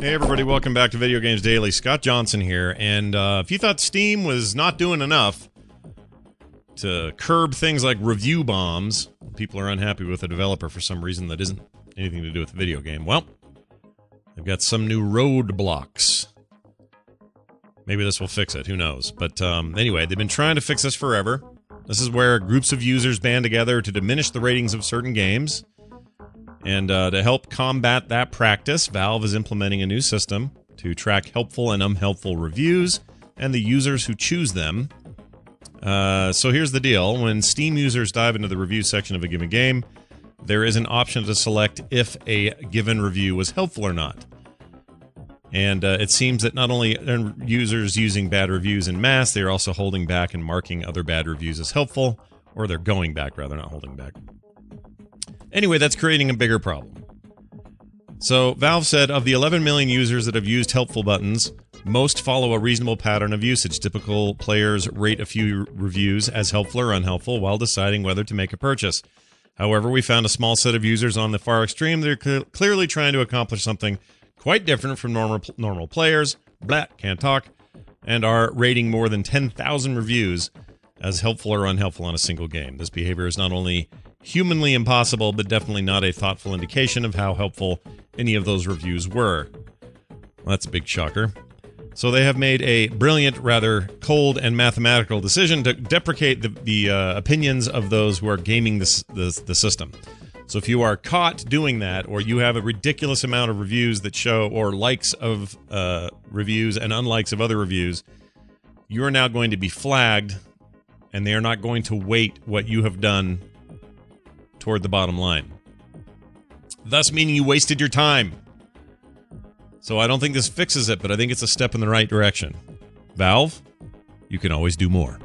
Hey everybody, welcome back to Video Games Daily. Scott Johnson here, and uh, if you thought Steam was not doing enough to curb things like review bombs, people are unhappy with a developer for some reason that isn't anything to do with the video game. Well, they've got some new roadblocks. Maybe this will fix it. Who knows? But um, anyway, they've been trying to fix this forever. This is where groups of users band together to diminish the ratings of certain games. And uh, to help combat that practice, Valve is implementing a new system to track helpful and unhelpful reviews and the users who choose them. Uh, so here's the deal when Steam users dive into the review section of a given game, there is an option to select if a given review was helpful or not. And uh, it seems that not only are users using bad reviews in mass, they are also holding back and marking other bad reviews as helpful, or they're going back rather, not holding back. Anyway, that's creating a bigger problem. So, Valve said of the 11 million users that have used helpful buttons, most follow a reasonable pattern of usage. Typical players rate a few reviews as helpful or unhelpful while deciding whether to make a purchase. However, we found a small set of users on the far extreme that are cl- clearly trying to accomplish something quite different from normal normal players. Blah, can't talk, and are rating more than 10,000 reviews as helpful or unhelpful on a single game. This behavior is not only humanly impossible, but definitely not a thoughtful indication of how helpful any of those reviews were. Well, that's a big shocker. So they have made a brilliant, rather cold and mathematical decision to deprecate the, the uh, opinions of those who are gaming the system. So if you are caught doing that, or you have a ridiculous amount of reviews that show, or likes of uh, reviews and unlikes of other reviews, you are now going to be flagged, and they are not going to wait what you have done toward the bottom line. Thus, meaning you wasted your time. So I don't think this fixes it, but I think it's a step in the right direction. Valve, you can always do more.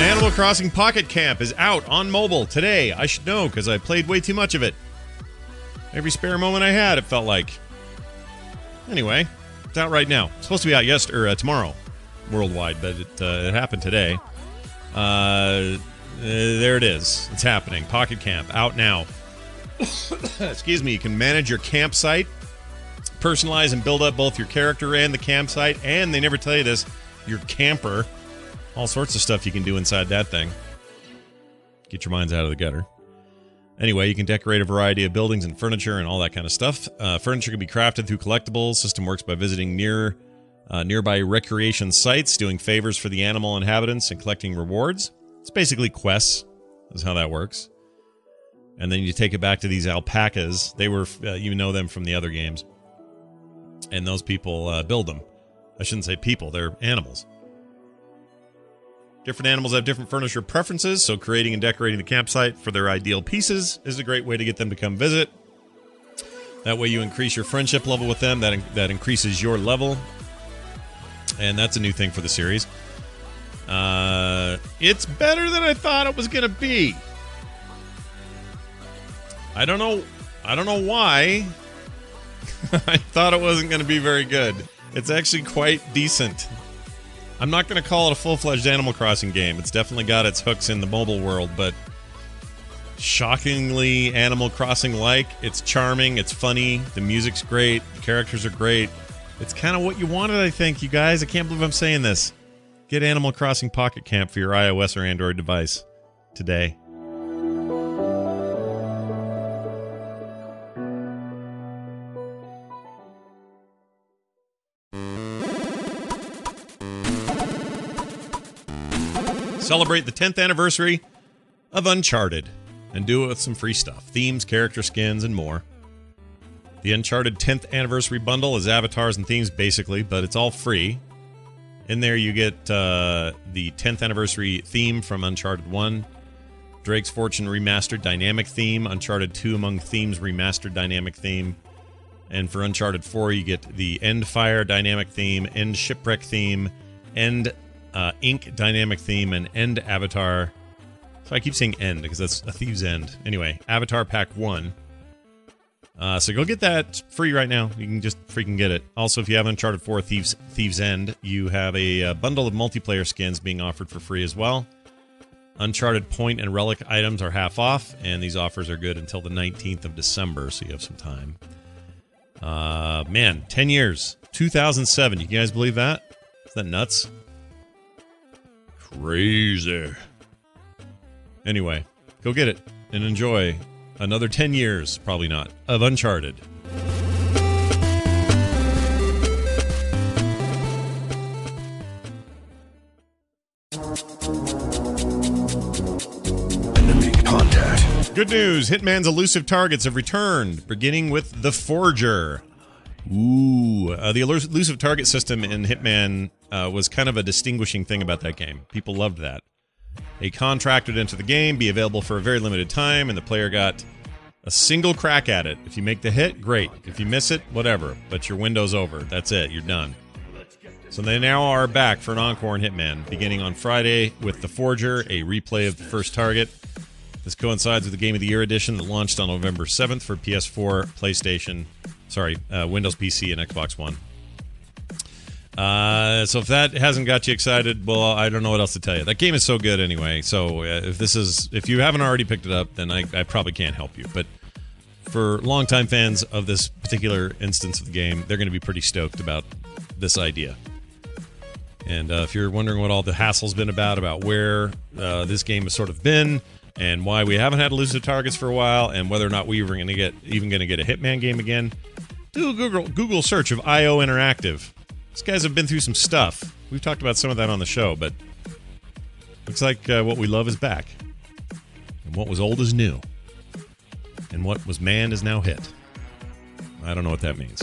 Animal Crossing Pocket Camp is out on mobile today. I should know because I played way too much of it. Every spare moment I had, it felt like. Anyway, it's out right now. It's supposed to be out yesterday or uh, tomorrow, worldwide, but it, uh, it happened today. Uh, uh, there it is. It's happening. Pocket Camp out now. Excuse me. You can manage your campsite, personalize and build up both your character and the campsite, and they never tell you this, your camper. All sorts of stuff you can do inside that thing. Get your minds out of the gutter. Anyway, you can decorate a variety of buildings and furniture and all that kind of stuff. Uh, furniture can be crafted through collectibles. System works by visiting near uh, nearby recreation sites, doing favors for the animal inhabitants, and collecting rewards. It's basically quests. Is how that works. And then you take it back to these alpacas. They were uh, you know them from the other games, and those people uh, build them. I shouldn't say people; they're animals. Different animals have different furniture preferences, so creating and decorating the campsite for their ideal pieces is a great way to get them to come visit. That way, you increase your friendship level with them. That that increases your level, and that's a new thing for the series. Uh, it's better than I thought it was going to be. I don't know. I don't know why. I thought it wasn't going to be very good. It's actually quite decent. I'm not going to call it a full fledged Animal Crossing game. It's definitely got its hooks in the mobile world, but shockingly Animal Crossing like. It's charming, it's funny, the music's great, the characters are great. It's kind of what you wanted, I think, you guys. I can't believe I'm saying this. Get Animal Crossing Pocket Camp for your iOS or Android device today. Celebrate the 10th anniversary of Uncharted and do it with some free stuff themes, character skins, and more. The Uncharted 10th anniversary bundle is avatars and themes basically, but it's all free. In there, you get uh, the 10th anniversary theme from Uncharted 1, Drake's Fortune remastered dynamic theme, Uncharted 2 Among Thieves remastered dynamic theme, and for Uncharted 4, you get the End Fire dynamic theme, End Shipwreck theme, End uh, Ink dynamic theme, and End Avatar. So I keep saying End because that's a Thieves End. Anyway, Avatar Pack 1. Uh, so go get that free right now. You can just freaking get it. Also, if you have Uncharted 4 Thieves Thieves End, you have a, uh bundle of multiplayer skins being offered for free as well. Uncharted point and relic items are half off, and these offers are good until the 19th of December, so you have some time. Uh, man, 10 years. 2007. You guys believe that? Is that nuts? Crazy. Anyway, go get it and enjoy another 10 years, probably not, of Uncharted. Contact. Good news Hitman's elusive targets have returned, beginning with The Forger. Ooh. Uh, the elusive target system in Hitman uh, was kind of a distinguishing thing about that game. People loved that. A contract would enter the game, be available for a very limited time, and the player got a single crack at it. If you make the hit, great. If you miss it, whatever. But your window's over. That's it. You're done. So they now are back for an encore in Hitman, beginning on Friday with The Forger, a replay of the first target. This coincides with the Game of the Year edition that launched on November 7th for PS4, PlayStation, sorry, uh, Windows PC, and Xbox One. Uh, so if that hasn't got you excited, well, I don't know what else to tell you. That game is so good anyway. So uh, if this is, if you haven't already picked it up, then I, I probably can't help you. But for longtime fans of this particular instance of the game, they're going to be pretty stoked about this idea. And uh, if you're wondering what all the hassle's been about, about where uh, this game has sort of been, and why we haven't had elusive targets for a while, and whether or not we were going to get even going to get a Hitman game again, do a Google Google search of IO Interactive. These guys have been through some stuff. We've talked about some of that on the show, but looks like uh, what we love is back, and what was old is new, and what was manned is now hit. I don't know what that means.